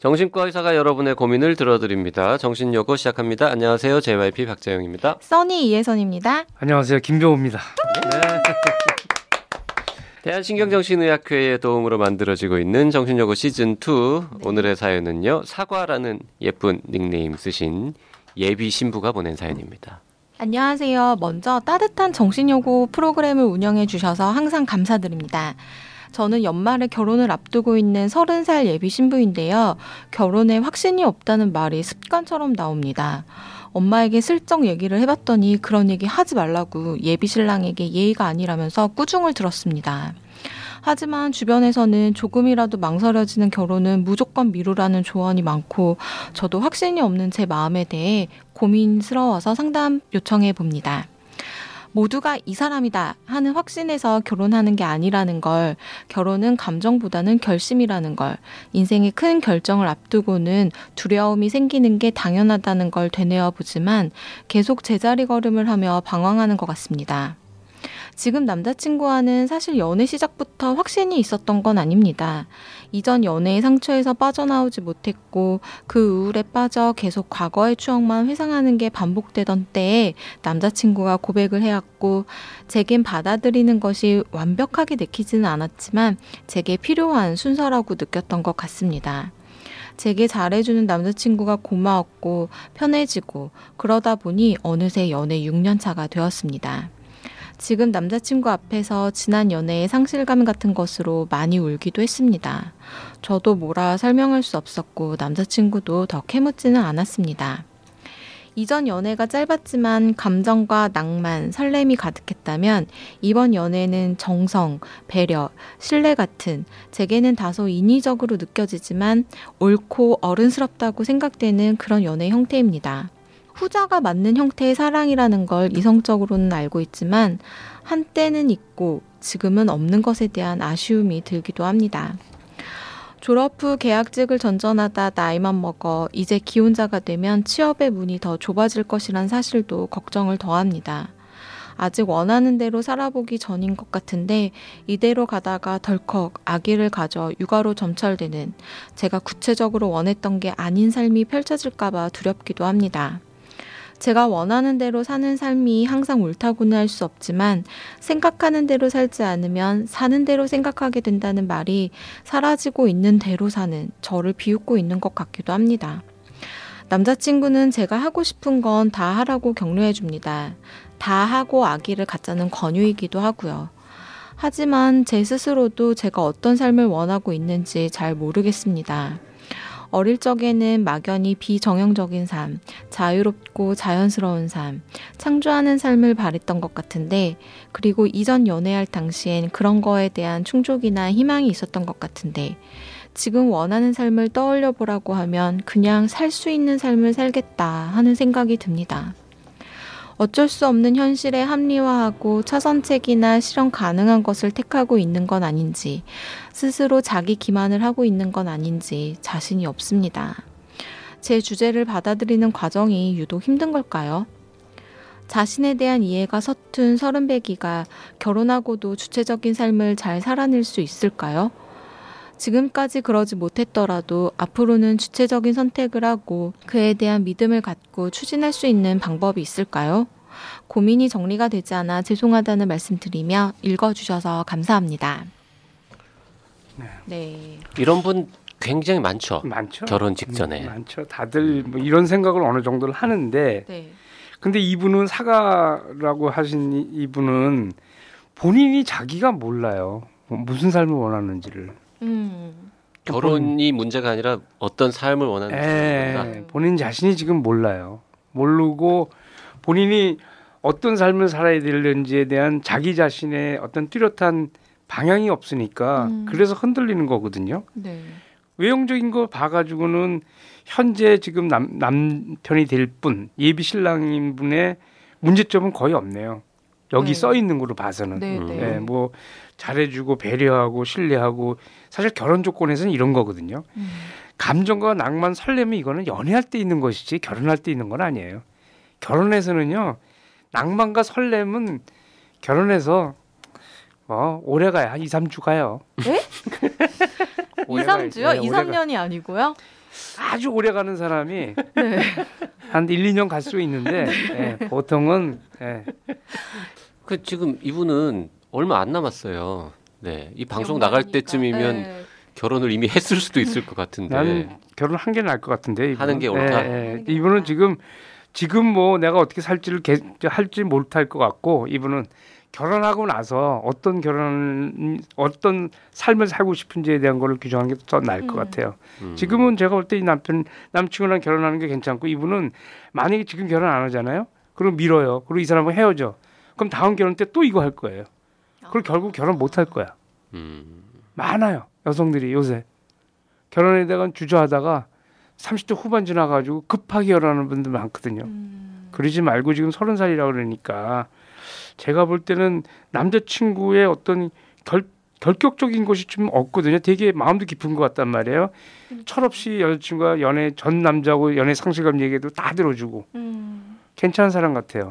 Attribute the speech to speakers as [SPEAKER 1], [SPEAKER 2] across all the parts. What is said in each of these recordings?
[SPEAKER 1] 정신과 의사가 여러분의 고민을 들어드립니다. 정신여고 시작합니다. 안녕하세요. JYP 박재영입니다.
[SPEAKER 2] 써니 이혜선입니다.
[SPEAKER 3] 안녕하세요. 김병호입니다. 네.
[SPEAKER 1] 대한신경정신의학회의 도움으로 만들어지고 있는 정신여고 시즌 2 네. 오늘의 사연은요. 사과라는 예쁜 닉네임 쓰신 예비 신부가 보낸 사연입니다.
[SPEAKER 2] 안녕하세요. 먼저 따뜻한 정신여고 프로그램을 운영해 주셔서 항상 감사드립니다. 저는 연말에 결혼을 앞두고 있는 서른 살 예비 신부인데요. 결혼에 확신이 없다는 말이 습관처럼 나옵니다. 엄마에게 슬쩍 얘기를 해봤더니 그런 얘기 하지 말라고 예비 신랑에게 예의가 아니라면서 꾸중을 들었습니다. 하지만 주변에서는 조금이라도 망설여지는 결혼은 무조건 미루라는 조언이 많고 저도 확신이 없는 제 마음에 대해 고민스러워서 상담 요청해 봅니다. 모두가 이 사람이다 하는 확신에서 결혼하는 게 아니라는 걸, 결혼은 감정보다는 결심이라는 걸, 인생의 큰 결정을 앞두고는 두려움이 생기는 게 당연하다는 걸 되뇌어 보지만 계속 제자리 걸음을 하며 방황하는 것 같습니다. 지금 남자친구와는 사실 연애 시작부터 확신이 있었던 건 아닙니다. 이전 연애의 상처에서 빠져나오지 못했고 그 우울에 빠져 계속 과거의 추억만 회상하는 게 반복되던 때에 남자친구가 고백을 해왔고 제겐 받아들이는 것이 완벽하게 내키지는 않았지만 제게 필요한 순서라고 느꼈던 것 같습니다. 제게 잘해주는 남자친구가 고마웠고 편해지고 그러다 보니 어느새 연애 6년 차가 되었습니다. 지금 남자친구 앞에서 지난 연애의 상실감 같은 것으로 많이 울기도 했습니다. 저도 뭐라 설명할 수 없었고 남자친구도 더 캐묻지는 않았습니다. 이전 연애가 짧았지만 감정과 낭만, 설렘이 가득했다면 이번 연애는 정성, 배려, 신뢰 같은 제게는 다소 인위적으로 느껴지지만 옳고 어른스럽다고 생각되는 그런 연애 형태입니다. 후자가 맞는 형태의 사랑이라는 걸 이성적으로는 알고 있지만 한때는 있고 지금은 없는 것에 대한 아쉬움이 들기도 합니다. 졸업 후 계약직을 전전하다 나이만 먹어 이제 기혼자가 되면 취업의 문이 더 좁아질 것이란 사실도 걱정을 더합니다. 아직 원하는 대로 살아보기 전인 것 같은데 이대로 가다가 덜컥 아기를 가져 육아로 점철되는 제가 구체적으로 원했던 게 아닌 삶이 펼쳐질까봐 두렵기도 합니다. 제가 원하는 대로 사는 삶이 항상 옳다고는 할 수 없지만 생각하는 대로 살지 않으면 사는 대로 생각하게 된다는 말이 사라지고 있는 대로 사는 저를 비웃고 있는 것 같기도 합니다. 남자친구는 제가 하고 싶은 건 다 하라고 격려해 줍니다. 다 하고 아기를 갖자는 권유이기도 하고요. 하지만 제 스스로도 제가 어떤 삶을 원하고 있는지 잘 모르겠습니다. 어릴 적에는 막연히 비정형적인 삶, 자유롭고 자연스러운 삶, 창조하는 삶을 바랬던 것 같은데, 그리고 이전 연애할 당시엔 그런 거에 대한 충족이나 희망이 있었던 것 같은데, 지금 원하는 삶을 떠올려 보라고 하면 그냥 살 수 있는 삶을 살겠다 하는 생각이 듭니다. 어쩔 수 없는 현실에 합리화하고 차선책이나 실현 가능한 것을 택하고 있는 건 아닌지, 스스로 자기 기만을 하고 있는 건 아닌지 자신이 없습니다. 제 주제를 받아들이는 과정이 유독 힘든 걸까요? 자신에 대한 이해가 서툰 서른배기가 결혼하고도 주체적인 삶을 잘 살아낼 수 있을까요? 지금까지 그러지 못했더라도 앞으로는 주체적인 선택을 하고 그에 대한 믿음을 갖고 추진할 수 있는 방법이 있을까요? 고민이 정리가 되지 않아 죄송하다는 말씀 드리며 읽어주셔서 감사합니다.
[SPEAKER 1] 네. 네. 이런 분 굉장히 많죠. 많죠. 결혼 직전에.
[SPEAKER 3] 음, 많죠. 다들 뭐 이런 생각을 어느 정도를 하는데. 네. 근데 이분은 사과라고 하신 이분은 본인이 자기가 몰라요. 무슨 삶을 원하는지를. 음.
[SPEAKER 1] 결혼이 문제가 아니라 어떤 삶을 원하는지
[SPEAKER 3] 예, 본인 자신이 지금 몰라요. 모르고 본인이 어떤 삶을 살아야 되는지에 대한 자기 자신의 어떤 뚜렷한 방향이 없으니까 음. 그래서 흔들리는 거거든요. 네. 외형적인 거 봐가지고는 현재 지금 남, 남편이 될 분, 예비 신랑인 분의 문제점은 거의 없네요. 여기 네. 써 있는 거로 봐서는. 네, 네. 네, 뭐 잘해주고 배려하고 신뢰하고 사실 결혼 조건에서는 이런 거거든요. 음. 감정과 낭만, 설렘이 이거는 연애할 때 있는 것이지 결혼할 때 있는 건 아니에요. 결혼에서는요 낭만과 설렘은 결혼해서 뭐 오래 가야 한 2, 3주 가요.
[SPEAKER 2] 네? 2, 3주요? 2, 3년이 아니고요?
[SPEAKER 3] 아주 오래 가는 사람이 네. 한 1, 2년 갈 수 있는데 네. 예, 보통은 예.
[SPEAKER 1] 그 지금 이분은 얼마 안 남았어요. 네. 이 방송 나갈 때쯤이면 네. 결혼을 이미 했을 수도 있을 것 같은데.
[SPEAKER 3] 나는 결혼 한 게 나을 것 같은데. 이분.
[SPEAKER 1] 하는 게 옳다. 예,
[SPEAKER 3] 예. 이분은 지금 지금 뭐 내가 어떻게 살지를 개, 할지 못할 것 같고 이분은 결혼하고 나서 어떤 결혼 어떤 삶을 살고 싶은지에 대한 거를 규정하는 게 더 나을 것 음. 같아요. 음. 지금은 제가 볼 때 이 남편 남친구랑 결혼하는 게 괜찮고 이분은 만약에 지금 결혼 안 하잖아요. 그럼 밀어요. 그리고 이 사람은 헤어져. 그럼 다음 결혼 때 또 이거 할 거예요. 그리고 결국 결혼 못 할 거야. 음. 많아요. 여성들이 요새 결혼에 대한 주저하다가 30대 후반 지나가지고 급하게 결혼하는 분들 많거든요. 음. 그러지 말고 지금 서른 살이라고 그러니까 제가 볼 때는 남자친구의 어떤 결, 결격적인 것이 좀 없거든요. 되게 마음도 깊은 것 같단 말이에요. 음. 철없이 여자친구가 연애 전 남자하고 연애 상실감 얘기해도 다 들어주고 음. 괜찮은 사람 같아요.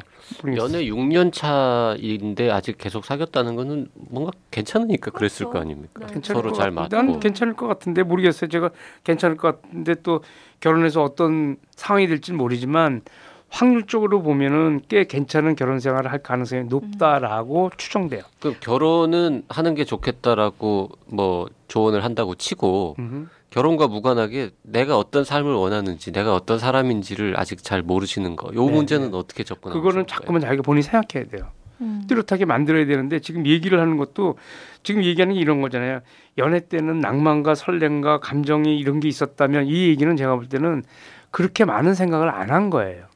[SPEAKER 1] 연애 6년 차인데 아직 계속 사귀었다는 거는 뭔가 괜찮으니까 그랬을 그렇죠. 거 아닙니까? 네. 서로 잘 맞고.
[SPEAKER 3] 난 괜찮을 것 같은데 모르겠어요. 제가 괜찮을 것 같은데 또 결혼해서 어떤 상황이 될지 모르지만 확률적으로 보면은 꽤 괜찮은 결혼 생활을 할 가능성이 높다라고 음. 추정돼요.
[SPEAKER 1] 그럼 결혼은 하는 게 좋겠다라고 뭐 조언을 한다고 치고 음흠. 결혼과 무관하게 내가 어떤 삶을 원하는지 내가 어떤 사람인지를 아직 잘 모르시는 거. 요 네, 문제는 네. 어떻게 접근하는
[SPEAKER 3] 그거는 자꾸만 자기가 본인이 생각해야 돼요. 음. 뚜렷하게 만들어야 되는데 지금 얘기를 하는 것도 지금 얘기하는 게 이런 거잖아요. 연애 때는 낭만과 설렘과 감정이 이런 게 있었다면 이 얘기는 제가 볼 때는 그렇게 많은 생각을 안 한 거예요.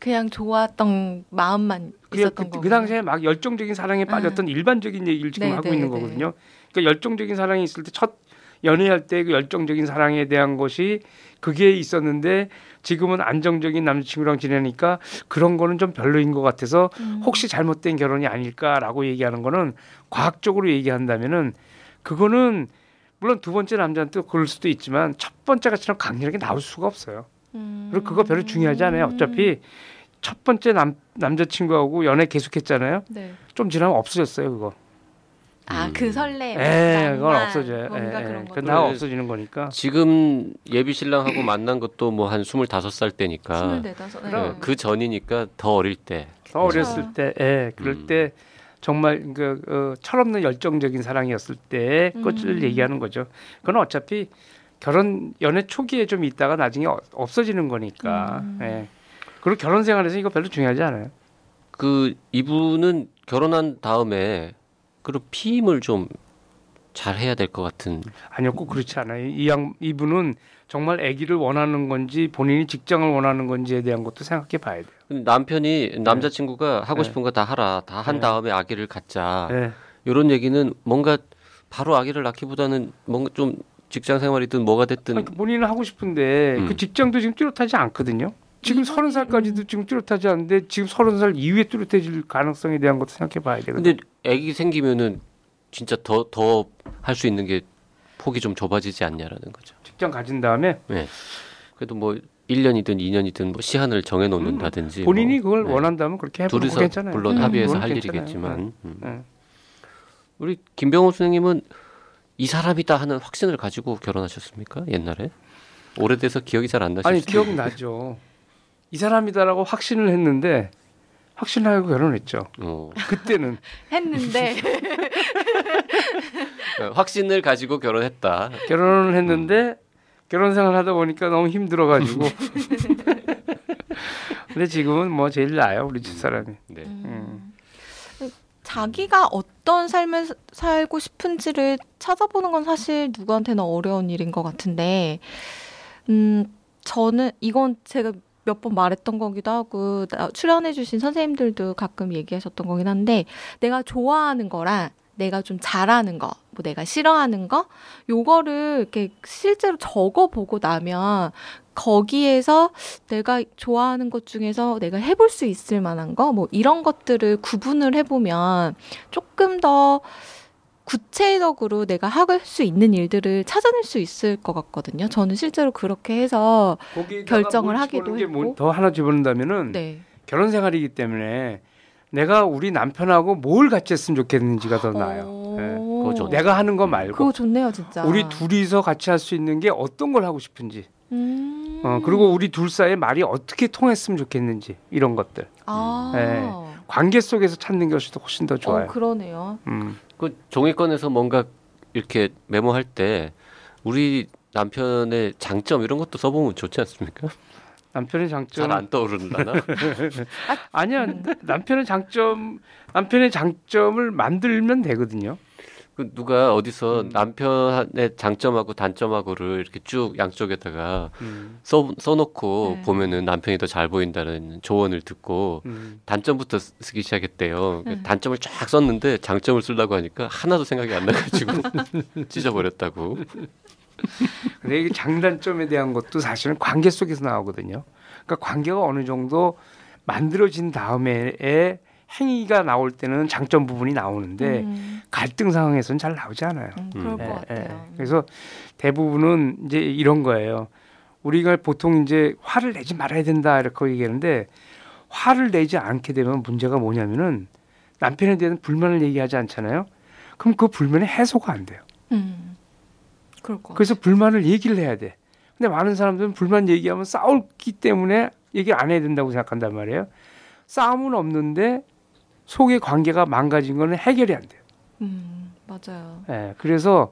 [SPEAKER 2] 그냥 좋았던 마음만 있었던
[SPEAKER 3] 그, 그 당시에 막 열정적인 사랑에 빠졌던 음. 일반적인 얘기를 지금 네, 하고 네, 있는 네. 거거든요. 그러니까 열정적인 사랑이 있을 때첫 연애할 때 그 열정적인 사랑에 대한 것이 그게 있었는데 지금은 안정적인 남자친구랑 지내니까 그런 거는 좀 별로인 것 같아서 음. 혹시 잘못된 결혼이 아닐까라고 얘기하는 거는 과학적으로 얘기한다면은 그거는 물론 두 번째 남자한테 그럴 수도 있지만 첫 번째 같이는 강렬하게 나올 수가 없어요. 음. 그리고 그거 별로 중요하지 않아요. 어차피 첫 번째 남 남자친구하고 연애 계속했잖아요. 네. 좀 지나면 없어졌어요 그거.
[SPEAKER 2] 아그 음. 설렘.
[SPEAKER 3] 예, 그건 없어져요. 예, 예. 나 없어지는 거니까.
[SPEAKER 1] 지금 예비 신랑하고 만난 것도 뭐 한 스물다섯 살 때니까.
[SPEAKER 2] 스물네다섯.
[SPEAKER 1] 네. 그 전이니까 더 어릴 때.
[SPEAKER 3] 더 어렸을 때, 예, 그럴 음. 때 정말 그 어, 철없는 열정적인 사랑이었을 때 꽃을 음. 얘기하는 거죠. 그건 어차피 결혼 연애 초기에 좀 있다가 나중에 어, 없어지는 거니까. 음. 예. 그리고 결혼 생활에서 이거 별로 중요하지 않아요.
[SPEAKER 1] 그 이분은 결혼한 다음에 그리고 피임을 좀 잘 해야 될 것 같은.
[SPEAKER 3] 아니요, 꼭 그렇지 않아요. 이 양 이분은 정말 아기를 원하는 건지 본인이 직장을 원하는 건지에 대한 것도 생각해 봐야 돼요.
[SPEAKER 1] 남편이 남자친구가 네. 하고 싶은 거 다 하라, 다한 네. 다음에 아기를 갖자. 네. 이런 얘기는 뭔가 바로 아기를 낳기보다는 뭔가 좀 직장 생활이든 뭐가 됐든
[SPEAKER 3] 아니, 본인은 하고 싶은데 음. 그 직장도 지금 뚜렷하지 않거든요. 지금 서른 살까지도 지금 뚜렷하지 않은데 지금 서른 살 이후에 뚜렷해질 가능성에 대한 것도 생각해 봐야 되거든요.
[SPEAKER 1] 근데 아기 생기면은 진짜 더 더 할 수 있는 게 폭이 좀 좁아지지 않냐라는 거죠.
[SPEAKER 3] 직장 가진 다음에
[SPEAKER 1] 네. 그래도 뭐 1년이든 2년이든 뭐 시한을 정해 놓는다든지
[SPEAKER 3] 음, 본인이 뭐, 그걸 네. 원한다면 그렇게 해보는 둘이서 괜찮아요.
[SPEAKER 1] 물론 음, 합의해서 할 괜찮아요. 일이겠지만 네. 음. 네. 우리 김병호 선생님은 이 사람이다 하는 확신을 가지고 결혼하셨습니까? 옛날에 오래돼서 기억이 잘 안 나시죠?
[SPEAKER 3] 아니 기억 나죠. 이 사람이다라고 확신을 했는데 확신하고 결혼했죠. 어. 그때는
[SPEAKER 2] 했는데
[SPEAKER 1] 어, 확신을 가지고 결혼했다.
[SPEAKER 3] 결혼을 했는데 음. 결혼 생활 하다 보니까 너무 힘들어 가지고. 근데 지금은 뭐 제일 나아요 우리 집 사람이. 네. 음.
[SPEAKER 2] 자기가 어떤 삶을 살고 싶은지를 찾아보는 건 사실 누구한테나 어려운 일인 것 같은데, 음, 저는 이건 제가 몇 번 말했던 거기도 하고 출연해주신 선생님들도 가끔 얘기하셨던 거긴 한데 내가 좋아하는 거랑 내가 좀 잘하는 거, 뭐 내가 싫어하는 거, 요거를 이렇게 실제로 적어보고 나면 거기에서 내가 좋아하는 것 중에서 내가 해볼 수 있을 만한 거, 뭐 이런 것들을 구분을 해보면 조금 더 구체적으로 내가 할 수 있는 일들을 찾아낼 수 있을 것 같거든요. 저는 실제로 그렇게 해서 결정을 하기도 했고. 뭐
[SPEAKER 3] 더 하나 집어넣는다면은 네. 결혼 생활이기 때문에 내가 우리 남편하고 뭘 같이 했으면 좋겠는지가 더 나아요.
[SPEAKER 1] 네. 그거
[SPEAKER 3] 내가 하는 거 말고
[SPEAKER 2] 그거 좋네요, 진짜.
[SPEAKER 3] 우리 둘이서 같이 할 수 있는 게 어떤 걸 하고 싶은지.
[SPEAKER 2] 음.
[SPEAKER 3] 어, 그리고 우리 둘 사이의 말이 어떻게 통했으면 좋겠는지 이런 것들.
[SPEAKER 2] 아.
[SPEAKER 3] 네. 관계 속에서 찾는 것이 훨씬 더 좋아요.
[SPEAKER 2] 어, 그러네요.
[SPEAKER 3] 음.
[SPEAKER 1] 그 종이권에서 뭔가 이렇게 메모할 때 우리 남편의 장점 이런 것도 써보면 좋지 않습니까?
[SPEAKER 3] 남편의 장점
[SPEAKER 1] 잘 안 떠오르나?
[SPEAKER 3] 아니야
[SPEAKER 2] 음.
[SPEAKER 3] 남편의 장점 남편의 장점을 만들면 되거든요.
[SPEAKER 1] 그 누가 어디서
[SPEAKER 3] 음.
[SPEAKER 1] 남편의 장점하고 단점하고를 이렇게 쭉 양쪽에다가
[SPEAKER 3] 음.
[SPEAKER 1] 써, 써놓고
[SPEAKER 2] 네.
[SPEAKER 1] 보면은 남편이 더 잘 보인다는 조언을 듣고
[SPEAKER 3] 음.
[SPEAKER 1] 단점부터 쓰- 쓰기 시작했대요. 그
[SPEAKER 2] 네.
[SPEAKER 1] 단점을 쫙 썼는데 장점을 쓰려고 하니까 하나도 생각이 안 나가지고 찢어버렸다고.
[SPEAKER 3] 근데 이게 장단점에 대한 것도 사실은 관계 속에서 나오거든요. 그러니까 관계가 어느 정도 만들어진 다음에 행위가 나올 때는 장점 부분이 나오는데
[SPEAKER 2] 음,
[SPEAKER 3] 갈등 상황에서는 잘 나오지 않아요.
[SPEAKER 2] 음, 그럴
[SPEAKER 1] 음.
[SPEAKER 2] 것
[SPEAKER 3] 예,
[SPEAKER 2] 같아요.
[SPEAKER 3] 예. 그래서 대부분은 이제 이런 거예요. 우리가 보통 이제 화를 내지 말아야 된다 이렇게 얘기하는데 화를 내지 않게 되면 문제가 뭐냐면은 남편에 대한 불만을 얘기하지 않잖아요. 그럼 그 불만이 해소가 안 돼요.
[SPEAKER 2] 음, 그럴 것
[SPEAKER 3] 그래서 불만을 얘기를 해야 돼. 근데 많은 사람들은 불만 얘기하면 싸울기 때문에 얘기를 안 해야 된다고 생각한단 말이에요. 싸움은 없는데 속의 관계가 망가진 거는 해결이 안 돼요.
[SPEAKER 2] 음, 맞아요.
[SPEAKER 3] 예, 그래서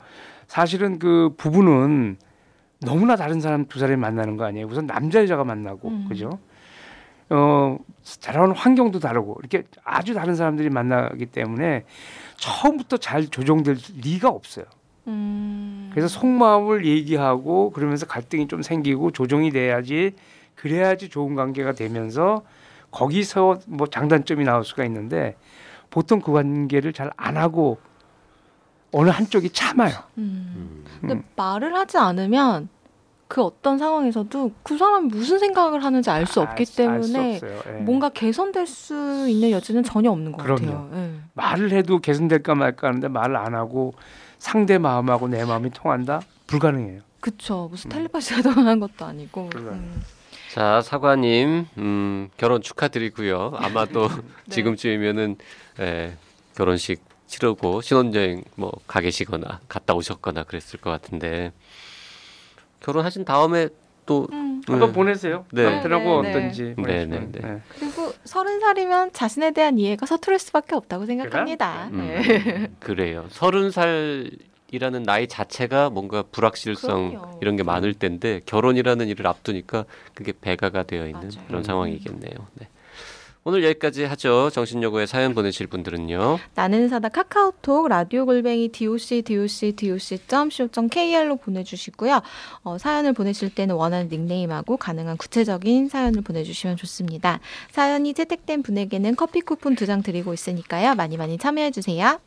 [SPEAKER 3] 사실은 그 부부는 너무나 다른 사람 두 사람이 만나는 거 아니에요. 우선 남자 여자가 만나고
[SPEAKER 2] 음.
[SPEAKER 3] 그죠? 어 자라는 환경도 다르고 이렇게 아주 다른 사람들이 만나기 때문에 처음부터 잘 조정될 리가 없어요.
[SPEAKER 2] 음,
[SPEAKER 3] 그래서 속마음을 얘기하고 그러면서 갈등이 좀 생기고 조정이 돼야지 그래야지 좋은 관계가 되면서 거기서 뭐 장단점이 나올 수가 있는데 보통 그 관계를 잘 안 하고 어느 한쪽이 참아요.
[SPEAKER 2] 음.
[SPEAKER 1] 음.
[SPEAKER 2] 근데
[SPEAKER 3] 음.
[SPEAKER 2] 말을 하지 않으면 그 어떤 상황에서도 그 사람이 무슨 생각을 하는지 알 수 없기
[SPEAKER 3] 알 수-
[SPEAKER 2] 때문에
[SPEAKER 3] 알수 없어요. 예.
[SPEAKER 2] 뭔가 개선될 수 있는 여지는 전혀 없는 것
[SPEAKER 3] 그럼요.
[SPEAKER 2] 같아요. 예.
[SPEAKER 3] 말을 해도 개선될까 말까 하는데 말을 안 하고 상대 마음하고 내 마음이 통한다? 불가능해요.
[SPEAKER 2] 그쵸. 무슨
[SPEAKER 3] 음.
[SPEAKER 2] 텔레파시가 통하는 것도 아니고. 음.
[SPEAKER 1] 자 사과님 음, 결혼 축하드리고요. 아마도
[SPEAKER 2] 네.
[SPEAKER 1] 지금쯤이면은 예, 결혼식 치르고 신혼여행 뭐 가 계시거나 갔다 오셨거나 그랬을 것 같은데 결혼하신 다음에 또
[SPEAKER 2] 음.
[SPEAKER 3] 한번
[SPEAKER 1] 네.
[SPEAKER 3] 보내세요.
[SPEAKER 1] 네.
[SPEAKER 3] 남편하고
[SPEAKER 2] 네, 네,
[SPEAKER 3] 어떤지.
[SPEAKER 1] 네,
[SPEAKER 3] 보내주시면.
[SPEAKER 1] 네, 네.
[SPEAKER 3] 네.
[SPEAKER 2] 그리고 서른 살이면 자신에 대한 이해가 서투를 수밖에 없다고 생각합니다.
[SPEAKER 1] 음,
[SPEAKER 2] 네.
[SPEAKER 1] 그래요. 서른 살 이라는 나이 자체가 뭔가 불확실성
[SPEAKER 2] 그럼요.
[SPEAKER 1] 이런 게 많을 텐데 결혼이라는 일을 앞두니까 그게 배가가 되어 있는
[SPEAKER 2] 맞아요.
[SPEAKER 1] 그런 상황이겠네요. 네. 오늘 여기까지 하죠. 정신여고에 사연 보내실 분들은요.
[SPEAKER 2] 나는 사다 카카오톡 라디오 골뱅이 doc doc doc.co.kr로 보내주시고요. 어, 사연을 보내실 때는 원하는 닉네임하고 가능한 구체적인 사연을 보내주시면 좋습니다. 사연이 채택된 분에게는 커피 쿠폰 두 장 드리고 있으니까요. 많이 많이 참여해 주세요.